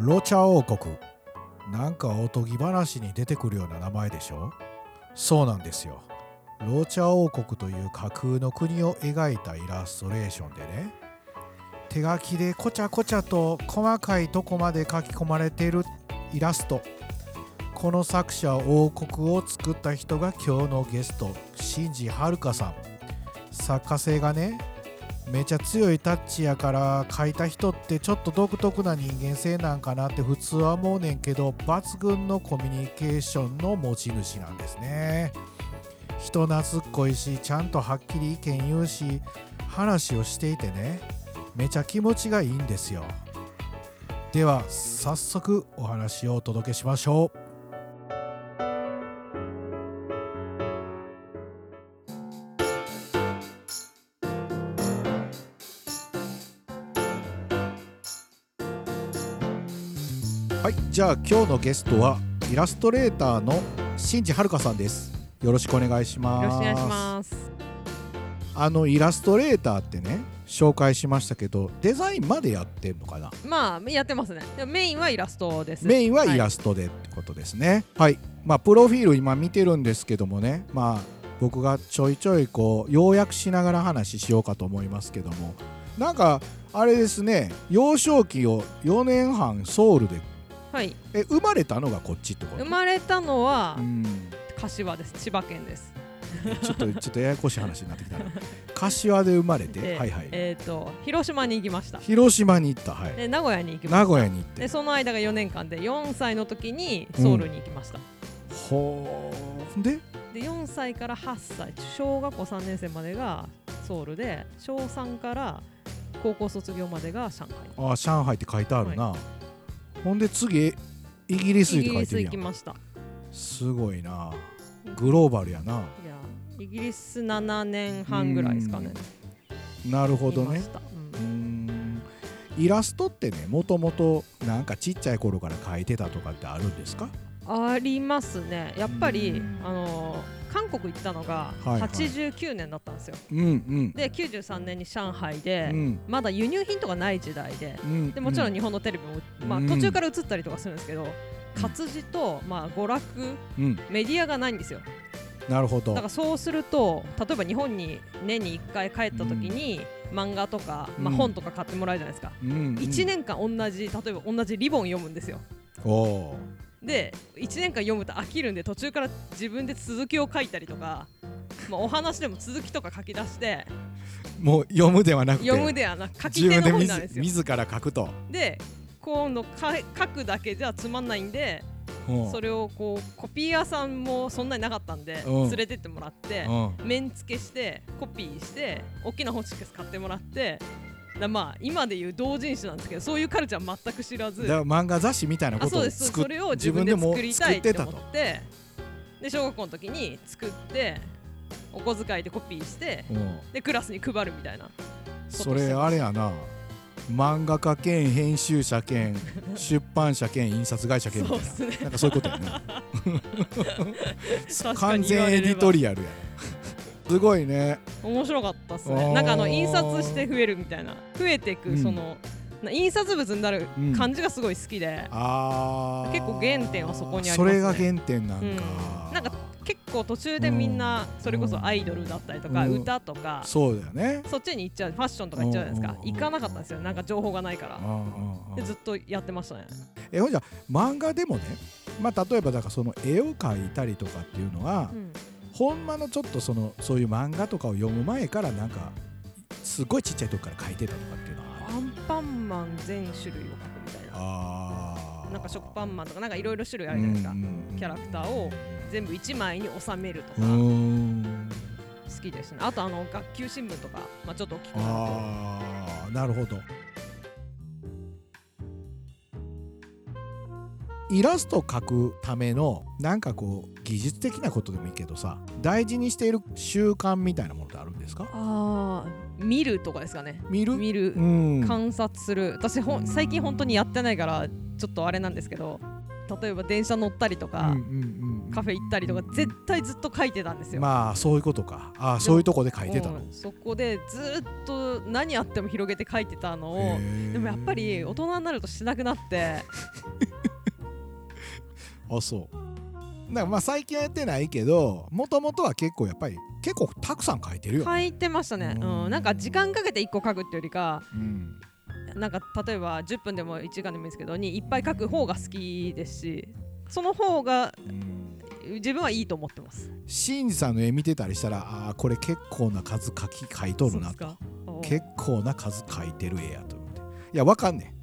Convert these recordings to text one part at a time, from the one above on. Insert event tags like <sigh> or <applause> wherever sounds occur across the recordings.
ロチャ王国。なんかおとぎ話に出てくるような名前でしょ？そうなんですよ。ローチャ王国という架空の国を描いたイラストレーションでね。手書きでこちゃこちゃと細かいとこまで書き込まれているイラスト。この作者王国を作った人が今日のゲスト新次遥さん。作家性がねめちゃ強いタッチやから書いた人ってちょっと独特な人間性なんかなって普通は思うねんけど抜群のコミュニケーションの持ち主なんですね。人懐っこいしちゃんとはっきり意見言うし話をしていてねめちゃ気持ちがいいんですよ。では早速お話をお届けしましょう。じゃあ今日のゲストはイラストレーターの新次遥さんです。よろしくお願いします。よろしくお願いします。あのイラストレーターってね紹介しましたけどデザインまでやってんのかな？まあやってますね。メインはイラストです。メインはイラストでってことですね。はい、まあプロフィール今見てるんですけどもね。まあ僕がちょいちょいこう要約しながら話しようかと思いますけども。なんかあれですね。幼少期を4年半ソウルではい。え生まれたのがこっちってこと？生まれたのはうん。柏です。千葉県です。ちょっとちょっとややこしい話になってきたな。柏で生まれて、ではいはい、えっ、と広島に行きました。広島に行った？はい。で名古屋に行きました。名古屋に行って。でその間が4年間で4歳の時にソウルに行きました、ほー。で？で4歳から8歳小学校3年生までがソウルで小3から高校卒業までが上海。あ上海って書いてあるな、ほんで次イギリスイって書いてるやんギリス行きました。すごいな。グローバルやな。イギリス7年半ぐらいですかね。なるほどね。イラストってねもともとなんかちっちゃい頃から描いてたとかってあるんですか？ありますね。やっぱりうん。あのー韓国行ったのがはいはい。89年だったんですよ、うんうん。で93年に上海で、うん。まだ輸入品とかない時代でうん。でもちろん日本のテレビも、まあ、うん途中から映ったりとかするんですけど、活字と、まあ、娯楽うん。メディアがないんですよ。なるほど。だからそうすると例えば日本に年に1回帰った時に、漫画とか、まあ、うん本とか買ってもらうじゃないですか、うんうん。1年間同じ例えば同じリボン読むんですよで1年間読むと飽きるんで途中から自分で続きを書いたりとか、まあ、お話でも続きとか書き出してもう読むではなくて読むではなく書き手の自分で方になるんですよ。自自ら書くと。で今度か書くだけじゃつまんないんでうん。それをこうコピー屋さんもそんなになかったんでうん。連れてってもらってうん。面付けしてコピーして大きなホチキス買ってもらってだまあ今でいう同人誌なんですけどそういうカルチャー全く知らず。漫画雑誌みたいなことを作っそれを自分でも作りたいって思作ってで小学校の時に作ってお小遣いでコピーしてうん。でクラスに配るみたいなそれあれやな。漫画家兼編集者兼 <laughs> 出版社兼印刷会社兼みたいな。ね。なんかそういうことやね完全エディトリアルやなすごいね。面白かったっすね。なんかあの印刷して増えるみたいな。増えていくうん。その、な印刷物になるうん。感じがすごい好きで、あー。結構原点はそこにありますね。それが原点なんか、うん。なんか結構途中でみんなそれこそアイドルだったりとか、うん。歌とか、そうだよね。そっちに行っちゃう。ファッションとか行っちゃうじゃないですか、うん。行かなかったんですよ。なんか情報がないから、うんうんうん。でずっとやってましたね。えほんじゃ漫画でもねまあ例えばだからその絵を描いたりとかっていうのは、うんほんまのちょっとそのそういう漫画とかを読む前からなんかすごいちっちゃい時から描いてたとかっていうのは。アンパンマン全種類を描くみたいな。あー。なんか食パンマンとかなんかいろいろ種類あるじゃないですか、キャラクターを全部1枚に収めるとか。ん。好きですね。あとあの学級新聞とか、まあ、ちょっと大きくなると。ああなるほどイラスト描くためのなんかこう技術的なことでもいいけどさ大事にしている習慣みたいなものってあるんですか？あー見るとかですかね。見る？見る、うん。観察する。私ほん最近本当にやってないからちょっとあれなんですけど例えば電車乗ったりとか、カフェ行ったりとかうん絶対ずっと書いてたんですよ。まあそういうことか。ああそういうとこで書いてたの？うん。そこでずっと何あっても広げて書いてたのをでもやっぱり大人になるとしなくなってあそう。だからまあ最近はやってないけどもともとは結構やっぱり結構たくさん書いてるよ、書いてましたね、うん。うん、なんか時間かけて1個書くっていうよりかうん。なんか例えば10分でも1時間でもいいですけどにいっぱい書く方が好きですしその方がうん。自分はいいと思ってます。シンジさんの絵見てたりしたらああこれ結構な数書き書いとるなと。結構な数書いてる絵やと思って。いやわかんね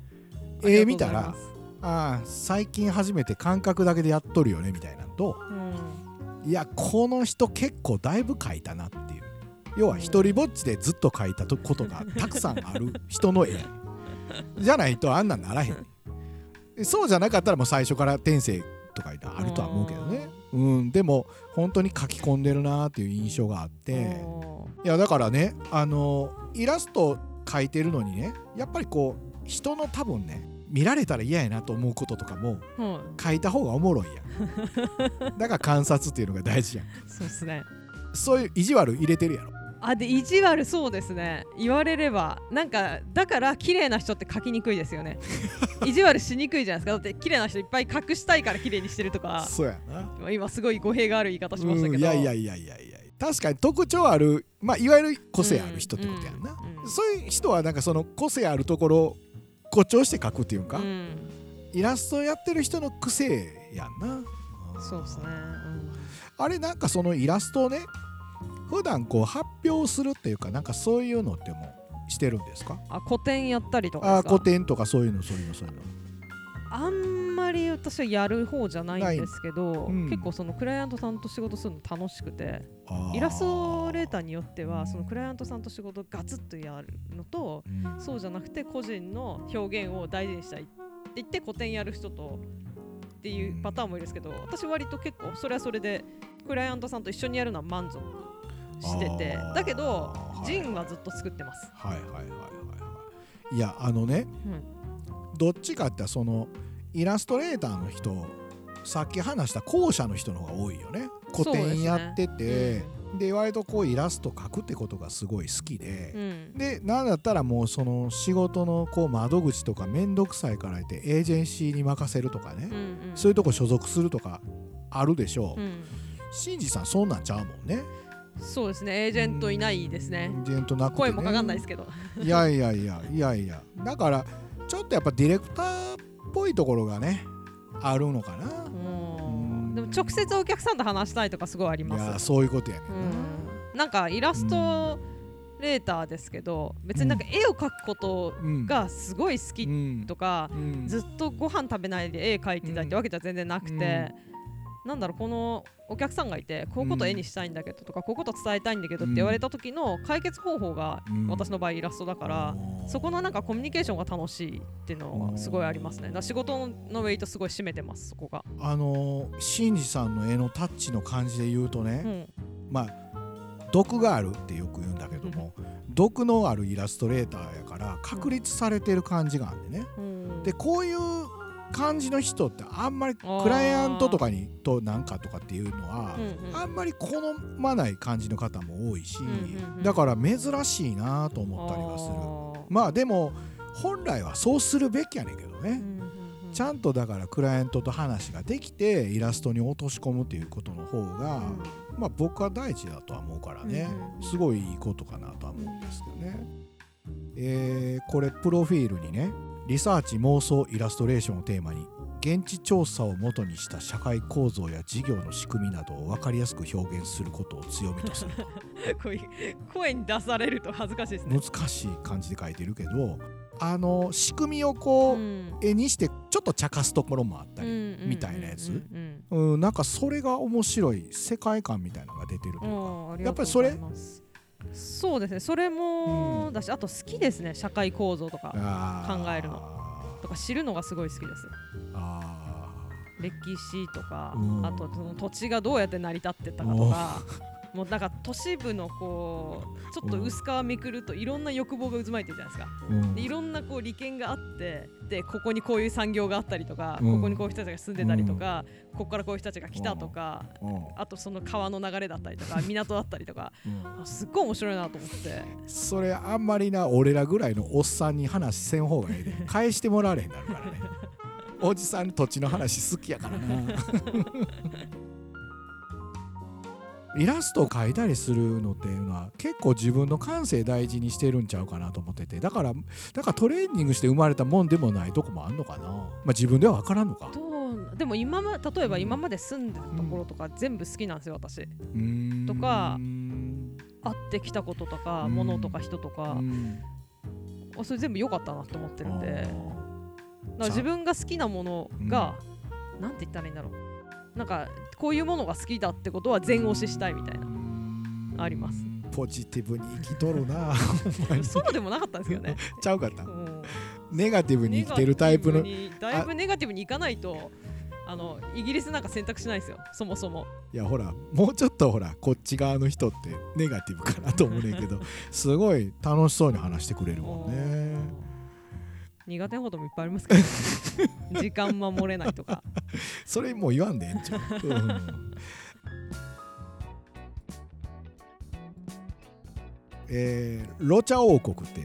ん。絵見たらああ最近初めて感覚だけでやっとるよねみたいなのとうん。いやこの人結構だいぶ書いたなっていう。要は一人ぼっちでずっと書いたとことがたくさんある人の絵。じゃないとあんなんならへん。そうじゃなかったらもう最初から天性とかあるとは思うけどね。うん。でも本当に書き込んでるなっていう印象があって。おいやだからねあのイラスト描いてるのにねやっぱりこう人の多分ね見られたら嫌やなと思うこととかも書いた方がおもろいやん。<laughs> だから観察っていうのが大事やん。そうですね。そういう意地悪入れてるやろ。あで意地悪そうですね。言われればなんかだから綺麗な人って書きにくいですよね。<laughs> 意地悪しにくいじゃないですか。だって綺麗な人いっぱい隠したいから綺麗にしてるとか。そうやな。今すごい語弊がある言い方しましたけど、うんいやいやいやいやいや。確かに特徴あるまあいわゆる個性ある人ってことやんな、うんうんそういう人はなんかその個性あるところを誇張して書くっていうか、うん。イラストやってる人の癖やんな。そうですね、あれなんかそのイラストをね普段こう発表するっていうかなんかそういうのってもしてるんですか？あ古典やったりとかあですか？古典とかそういうのそういうのそういうのあんまり私はやる方じゃないんですけど、うん。結構そのクライアントさんと仕事するの楽しくてイラストレーターによってはそのクライアントさんと仕事ガツッとやるのとうん。そうじゃなくて個人の表現を大事にしたいって言って古典やる人とっていうパターンもいるんですけど私割と結構それはそれでクライアントさんと一緒にやるのは満足しててだけどはい。ジンはずっと作ってます。はいはいはいはいはい。いやあのねうんどっちかってそのイラストレーターの人さっき話した後者の人の方が多いよね。古典やっててで,、割とこうイラスト描くってことがすごい好きでう、ん。でなんだったらもうその仕事のこう窓口とかめんどくさいから言ってエージェンシーに任せるとかね、うんうん。そういうとこ所属するとかあるでしょう、うん。シンジさんそんなんちゃうもんね。そうですね。エージェントいないですね。エージェントなくて、ね、声もかかんないですけど。いやいやいやいやいや。だからちょっとやっぱディレクターっぽいところがねあるのかな、うん。でも直接お客さんと話したいとかすごいありいます。やそういうことやねんな、うん。かイラストレーターですけど別になんか絵を描くことうん。がすごい好きうん。とかうん。ずっとご飯食べないで絵描いてたってわけじゃ全然なくて、なんだろうこのお客さんがいてこういうことを絵にしたいんだけどとかこういうこと伝えたいんだけどって言われた時の解決方法がうん。私の場合イラストだから、そこのなんかコミュニケーションが楽しいっていうのはすごいありますね。だ仕事のウェイトすごい占めてますそこが、あのーシンジさんの絵のタッチの感じで言うとね、うん。まあ毒があるってよく言うんだけども、毒のあるイラストレーターやから確立されてる感じがあるんでね、うん。でこういう感じの人ってあんまりクライアントとかにとなんかとかっていうのは、うんうん。あんまり好まない感じの方も多いし、うんうんうん。だから珍しいなと思ったりはする。まあでも本来はそうするべきやねんけどね、ちゃんんとだからクライアントと話ができてイラストに落とし込むっていうことの方が、まあ僕は第一だとは思うからね、うんすごいいいことかなとは思うんですけどね。えーこれプロフィールにねリサーチ妄想イラストレーションをテーマに現地調査を元にした社会構造や事業の仕組みなどを分かりやすく表現することを強みとする。<laughs> 声に出されると恥ずかしいですね。難しい感じで書いてるけどあの仕組みをこう、ん。絵にしてちょっと茶化すところもあったり、みたいなやつ。うん。なんかそれが面白い世界観みたいなのが出てるというか、やっぱりそれそうですね。それもうん。だしあと好きですね。社会構造とか考えるの。とか知るのがすごい好きです。あ歴史とかうん。あとその土地がどうやって成り立ってたかとかもうなんか都市部のこうちょっと薄皮めくるといろんな欲望が渦巻いてるじゃないですか。うん。でいろんなこう利権があってでここにこういう産業があったりとか、うん。ここにこういう人たちが住んでたりとか、ここからこういう人たちが来たとか、うん。あとその川の流れだったりとか港だったりとかすっごい面白いなと思って。それあんまりな俺らぐらいのおっさんに話せん方がいいで。返してもらわれへんなるからね。おじさん土地の話好きやからな <laughs> イラストを描いたりするのっていうのは結構自分の感性大事にしてるんちゃうかなと思ってて。だからだからトレーニングして生まれたもんでもないとこもあんのかな。まあ自分では分からんのか。どうでも今ま例えば今まで住んでたところとか全部好きなんですよ私。とかうん。会ってきたこととかうん物とか人とか。それ全部良かったなって思ってるんで。だかあら自分が好きなものがなんて言ったらいいんだろう。なんかこういうものが好きだってことは全押ししたいみたいな。あります。ポジティブに生きとるな。<laughs> そうでもなかったんですけどね。ちゃうかった。うん。ネガティブに生きてるタイプの。だいぶネガティブにいかないとあのイギリスなんか選択しないですよそもそも。いやほらもうちょっとほらこっち側の人ってネガティブかなと思うねんけど <laughs> すごい楽しそうに話してくれるもんね苦手なこともいっぱいありますけど。<laughs> 時間守れないとか。それもう言わんでええんちゃう、うん。えーロチャ王国って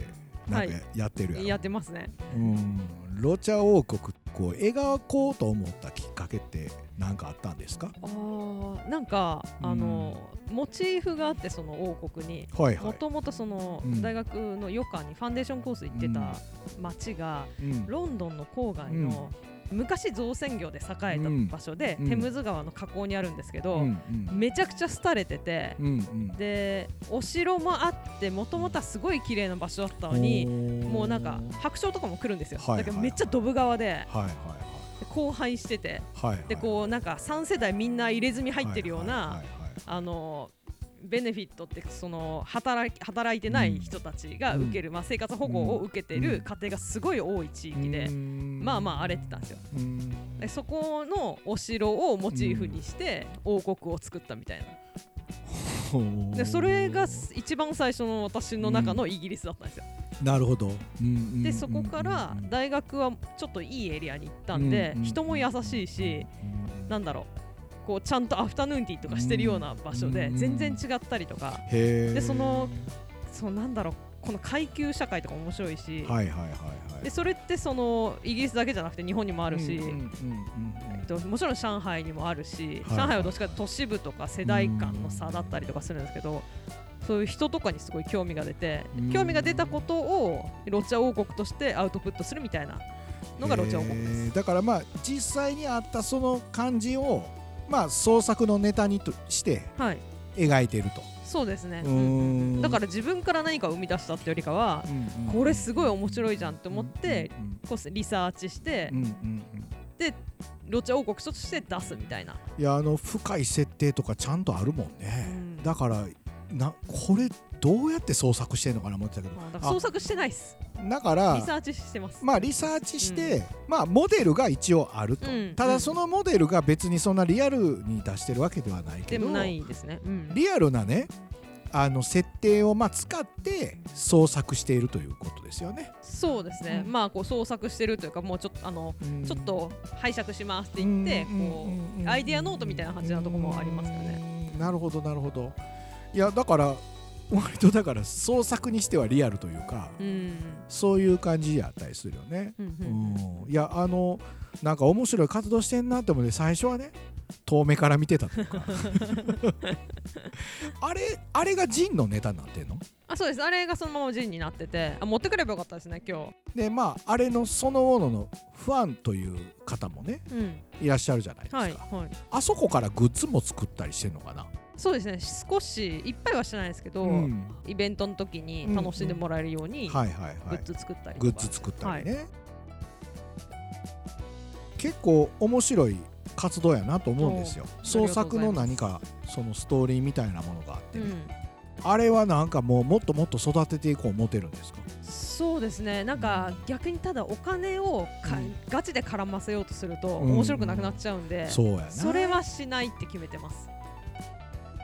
なんかはい。やってるやろ、やってますね。うんロチャ王国こう描こうと思ったきっかけって何かあったんですか？あーなんかあの、モチーフがあってその王国にもともとそのうん。大学の余暇にファンデーションコース行ってた町がうん。ロンドンの郊外の昔造船業で栄えた場所でうん。テムズ川の河口にあるんですけどうんうん。めちゃくちゃ廃れててうんうん。でお城もあってもともとはすごい綺麗な場所だったのにもうなんか白鳥とかも来るんですよ。はいはいだけどめっちゃドブ川ではいはいで荒廃しててはいはいでこうなんか3世代みんな入れ墨入ってるようなはいはいはいはい。あのベネフィットってその働き働いてない人たちが受ける、まあ、生活保護を受けてる家庭がすごい多い地域で、まあまあ荒れてたんですよ。うん。でそこのお城をモチーフにして王国を作ったみたいな。でそれが一番最初の私の中のイギリスだったんですよ。なるほど、うんうん。でそこからうん大学はちょっといいエリアに行ったんでうん人も優しいしなんだろうこうちゃんとアフタヌーンティーとかしてるような場所でうん。全然違ったりとか。でそのそうなんだろうこの階級社会とか面白いし、はいはいはいはい。でそれってそのイギリスだけじゃなくて日本にもあるし、もちろん上海にもあるし、はい上海はどっちかというと都市部とか世代間の差だったりとかするんですけど、そういう人とかにすごい興味が出て、うん。興味が出たことをロチャ王国としてアウトプットするみたいなのがロチャ王国です。だからまあ実際にあったその感じをまあ創作のネタにとしてはい、描いてると。そうですね。だから自分から何かを生み出したってよりかは、うんうんこれすごい面白いじゃんって思って、うんこうリサーチしてうんうんうん。ロチャ王国として出すみたいな。いやあの深い設定とかちゃんとあるもんね、うん。だからなこれどうやって創作してんのかな思ってたけどまあ創作してないっす。だからリサーチしてます。まあリサーチして、まあモデルが一応あると、うんただそのモデルが別にそんなリアルに出してるわけではないけどでもないですね。うん。リアルなねあの設定をまあ使って創作しているということですよね。そうですね。うんまあこう創作してるというかもうちょっとあのうんちょっと拝借しますって言ってうんこうんうアイディアノートみたいな感じなとこもありますよね。うんなるほどなるほど。いやだから割とだから創作にしてはリアルというかうん。そういう感じやったりするよね。うんううんんいやあのなんか面白い活動してんなって思って最初はね遠目から見てたとか <laughs> あれあれがジンのネタになってんの？あそうです。あれがそのままジンになってて、あ持ってくればよかったですね今でまああれのそのもののファンという方もね日。うん。いらっしゃるじゃないですか、はいはい。あそこからグッズも作ったりしてんのかな、そうですね。少しいっぱいはしてないですけど、うん。イベントの時に楽しんでもらえるようにグはいはいはい。ッズ作ったり。グッズ作ったりね、結構面白い活動やなと思うんですよ。お創作の何かそのストーリーみたいなものがあってね、うん。あれはなんかもうもっともっと育てていこう思ってるんですか？そうですね。なんか逆にただお金をか、うん。ガチで絡ませようとするとうん。面白くなくなっちゃうんで、そうやな。それはしないって決めてます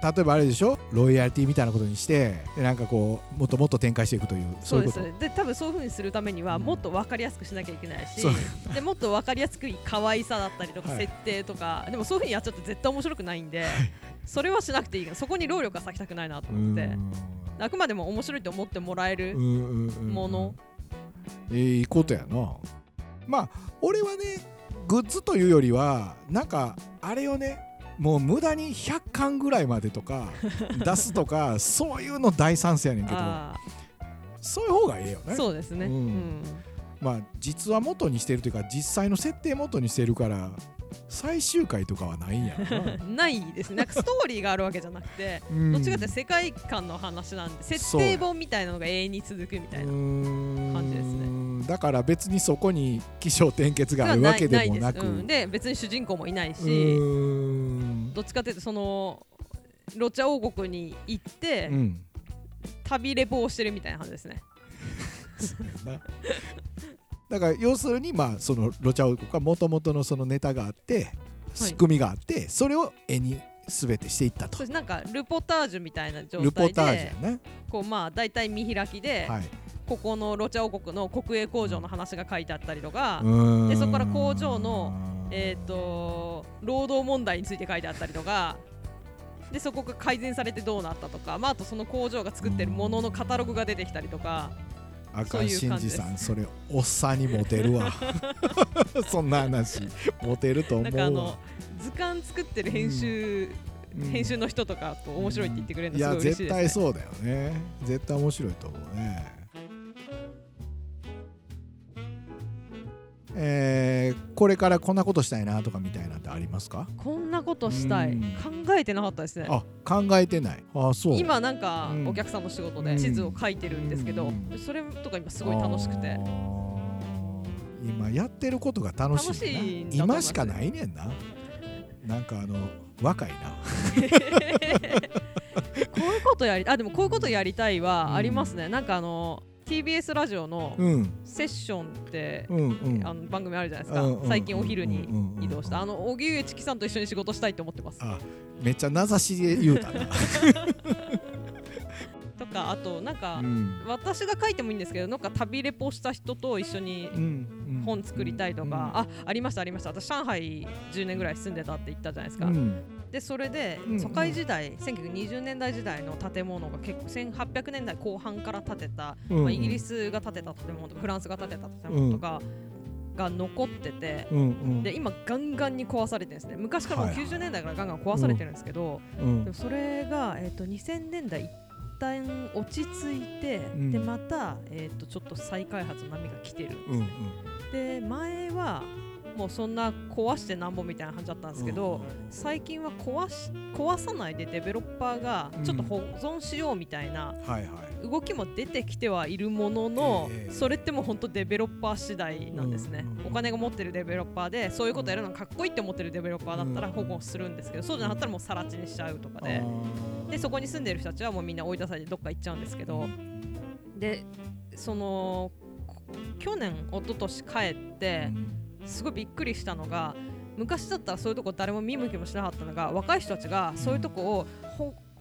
例えばあれでしょ？ロイヤリティみたいなことにしてでなんかこうもっともっと展開していくというそうですで多分そういうふうにするためにはもっと分かりやすくしなきゃいけないしでもっと分かりやすく可愛さだったりとかはい。設定とか、でもそういうふうにやっちゃうと絶対面白くないんで、それはしなくていい。そこに労力は割きたくないなとう思ってん。あくまでも面白いと思ってもらえうんるもの？えーいいことやな。まあ俺はねグッズというよりはなんかあれをねもう無駄に100巻ぐらいまでとか <laughs> 出すとかそういうの大賛成やねんけどあそういう方がええよね。ーそうですね、うん。うん。まあ実は元にしてるというか実際の設定元にしてるから最終回とかはないんやろな。<laughs> ないですね。なんかストーリーがあるわけじゃなくて、うん。どっちかって世界観の話なんで設定本みたいなのが永遠に続くみたいな、感感じですね。だから別にそこに起承転結があるわけでもなく。いです。うん。で別に主人公もいないし、どっちかというとそのロチャ王国に行って、うん。旅レポをしてるみたいな感じですね。<laughs> だから要するにまあそのロチャ王国はもともとのそのネタがあって仕組みがあって、それを絵に全てしていったと。なんかルポタージュみたいな状ルポ態タージでュやね。こうまあ大体見開きで、はい。ここのロチャ王国の国営工場の話が書いてあったりとか、でそこから工場のえっ、と労働問題について書いてあったりとかでそこが改善されてどうなったとか、まあ、あとその工場が作ってるもののカタログが出てきたりとかあかん新いう感じさんそれおっさんにモテるわ。<laughs> そんな話モテると思うわ。なんかあの図鑑作ってる編集、うん。編集の人とかと面白いって言ってくれるのすごいやい嬉しいです、ね、絶対そうだよね。絶対面白いと思うねえーこれからこんなことしたいなとかみたいなってありますか？こんなことしたい、うん。考えてなかったですね。あ考えてない。あそう。今なんかうん。お客さんの仕事うん。で地図を書いてるんですけど、うん。それとか今すごい楽しくて。今やってることが楽しい,、楽しい今しかないねんな。なんかあの若いな。<laughs> こういうことやりあでもこういうことやりたいうんはありますね、なんかあの TBS ラジオのうん。セッションって、うんうん。あの番組あるじゃないですか、うんうん最近お昼にうんうん移動した。あの荻上チキさんと一緒に仕事したいと思ってます。あめっちゃ名指しで言うたな、<laughs> とかあとなんか、うん。私が書いてもいいんですけどなんか旅レポした人と一緒にうん本作りたいとか、あありましたありました。私上海10年ぐらい住んでたって言ったじゃないですか、うんでそれでうん疎開時代、1920年代時代の建物が結構1800年代後半から建てた、うんまあ、イギリスが建てた建物とかフランスが建てた建物とかが残ってて、うんうん。で今ガンガンに壊されてるんですね。昔からもうはいはい90年代からガンガン壊されてるんですけど、うん。でもそれが、えー、と2000年代一旦落ち着いて、うん。でまた、えー、とちょっと再開発の波が来てるんですうんね、で前はもうそんな壊してなんぼみたいな感じだったんですけど、最近は壊し壊さないでデベロッパーがちょっと保存しようみたいな動きも出てきてはいるものの、ええ。それってもう本当デベロッパー次第なんですね、うんお金が持ってるデベロッパーでそういうことやるのがかっこいいって思ってるデベロッパーだったらうん保護するんですけどそうじゃなかったらもう更地にしちゃうとかででそこに住んでる人たちはもうみんな追い出されてどっか行っちゃうんですけどでそのこ去年一昨年帰ってすごいびっくりしたのが昔だったらそういうとこ誰も見向きもしなかったのが若い人たちがそういうとこを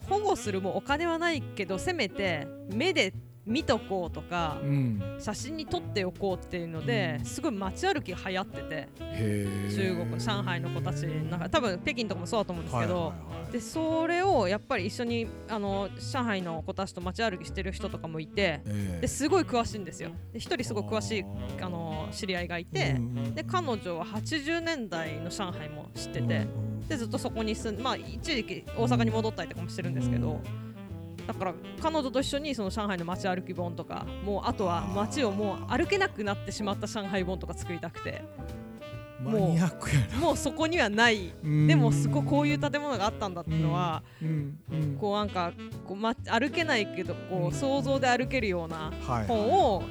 保護するもお金はないけどせめて目で見とこうとかうん。写真に撮っておこうっていうのでうん。すごい街歩き流行ってて中国上海の子たちなんか多分北京とかもそうだと思うんですけど、はいはいはいでそれをやっぱり一緒にあの上海の子たちと街歩きしてる人とかもいてええ。ですごい詳しいんですよ。で一人すごい詳しいあの知り合いがいて、で彼女は80年代の上海も知ってて、でずっとそこに住んまあ一時期大阪に戻ったりとかもしてるんですけど、だから彼女と一緒にその上海の街歩き本とかもうあとは街をもう歩けなくなってしまった上海本とか作りたくて。マニアックやな。もうそこにはない。うん。でもすごいこういう建物があったんだっていうのは、こうなんかこう、ま、歩けないけどこう想像で歩けるようなはい本を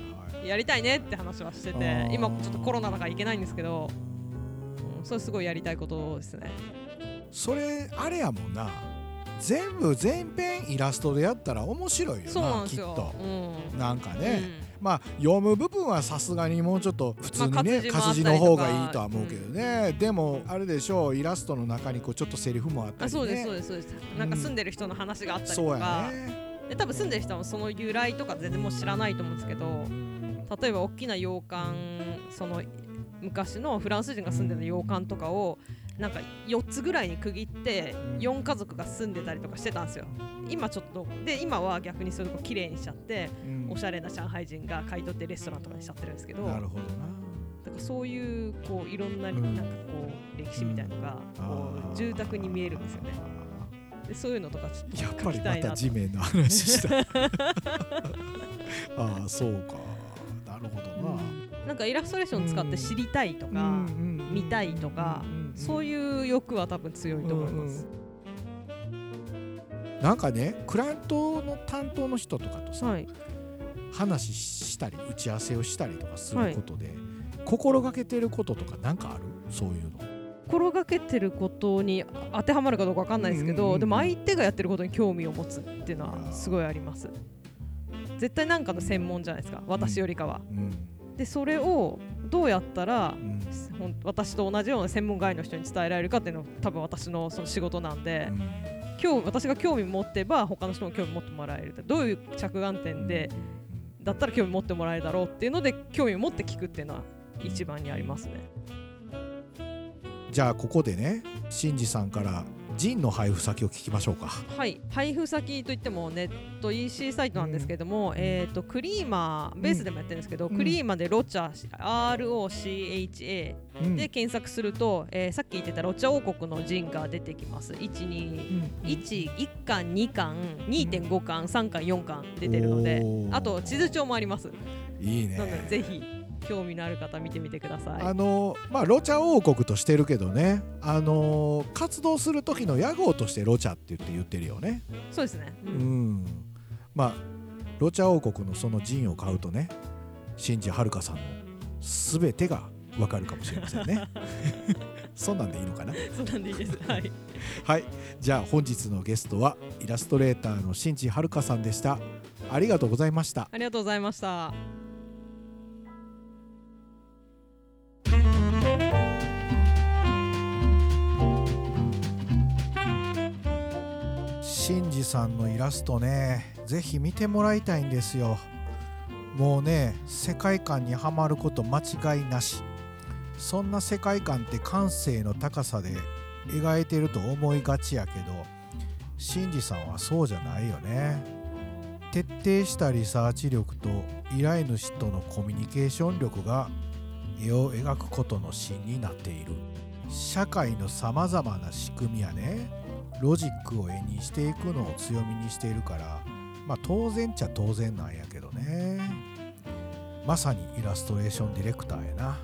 やりたいねって話はしてあてー。今ちょっとコロナだから行けないんですけど、うん、それすごいやりたいことですね。それあれやもんな全部全編イラストでやったら面白いよなきっと。うん。なんかね、まあ読む部分はさすがにもうちょっと普通にね、まあ活字の方がいいとは思うけどね、でもあれでしょうイラストの中にこうちょっとセリフもあったりね。あそうですそうですそうです。なんか住んでる人の話があったりそうやとか、ね。で多分住んでる人はその由来とか全然もう知らないと思うんですけど例えば大きな洋館その昔のフランス人が住んでた洋館とかをなんか4つぐらいに区切って4家族が住んでたりとかしてたんですよ。今ちょっとで今は逆にそういうとこ綺麗にしちゃってうん。おしゃれな上海人が買い取ってレストランとかにしちゃってるんですけどなるほどな。だからそういうこういろんなうんなんかこう歴史みたいのがこう住宅に見えるんですよね。でそういうのとかちょっとやっぱりまた地面の話した。<laughs> ああそうか。なるほどな、なんかイラストレーション使って知りたいとか、見たいとかそういいう欲は多分強いと思います。うんなんかねクライアントの担当の人とかとさ、はい、話したり打ち合わせをしたりとかすることで、心がけてることとかなんかある？そういうの。心がけてることに当てはまるかどうかわかんないですけど、うんうんうんでも相手がやってることに興味を持つっていうのはすごいあります。絶対なんかの専門じゃないですか私よりかは。うん。でそれをどうやったらうん。私と同じような専門外の人に伝えられるかっていうのは多分私のその仕事なんで、今日私が興味持ってば他の人も興味持ってもらえるどういう着眼点でだったら興味持ってもらえるだろうっていうので興味を持って聞くっていうのは一番にありますね。じゃあここでねシンジさんからジンの配布先を聞きましょうか。はい、配布先といってもネット EC サイトなんですけども、えー、とクリーマーベースでもやってるんですけど、うん。クリーマーでロチャ ROCHA うん。で検索すると、えーさっき言ってたロチャ王国の陣が出てきます。121うん1巻2巻2.5巻3巻4巻出てるのであと地図帳もあります。いいね。ぜひ興味のある方見てみてください。あのまあロチャ王国としてるけどね。あの活動する時の屋号としてロチャって言って言ってるよね。そうですね、ううん。んまあロチャ王国のその陣を買うとねシンジはるかさんの全てがわかるかもしれませんね。<laughs> そんなんでいいのかな？そうなんでいいです。はい。<laughs> はい。じゃあ本日のゲストはイラストレーターのシンジはるかさんでした。ありがとうございました。ありがとうございましたシンジさんのイラストねぜひ見てもらいたいんですよ。もうね世界観にはまること間違いなし。そんな世界観って感性の高さで描いてると思いがちやけどシンジさんはそうじゃないよね。徹底したリサーチ力と依頼主とのコミュニケーション力が絵を描くことの芯になっている。社会のさまざまな仕組みやね。ロジックを絵にしていくのを強みにしているからまあ当然っちゃ当然なんやけどね。まさにイラストレーションディレクターやな。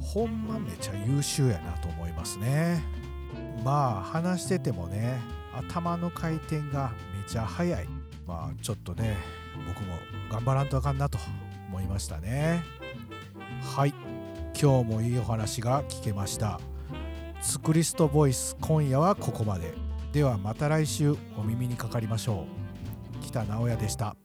ほんまめちゃ優秀やなと思いますね。まあ話しててもね頭の回転がめちゃ速い。まあちょっとね僕も頑張らんとあかんなと思いましたね。はい。今日もいいお話が聞けました。スクリストボイス今夜はここまで。ではまた来週お耳にかかりましょう。北直哉でした。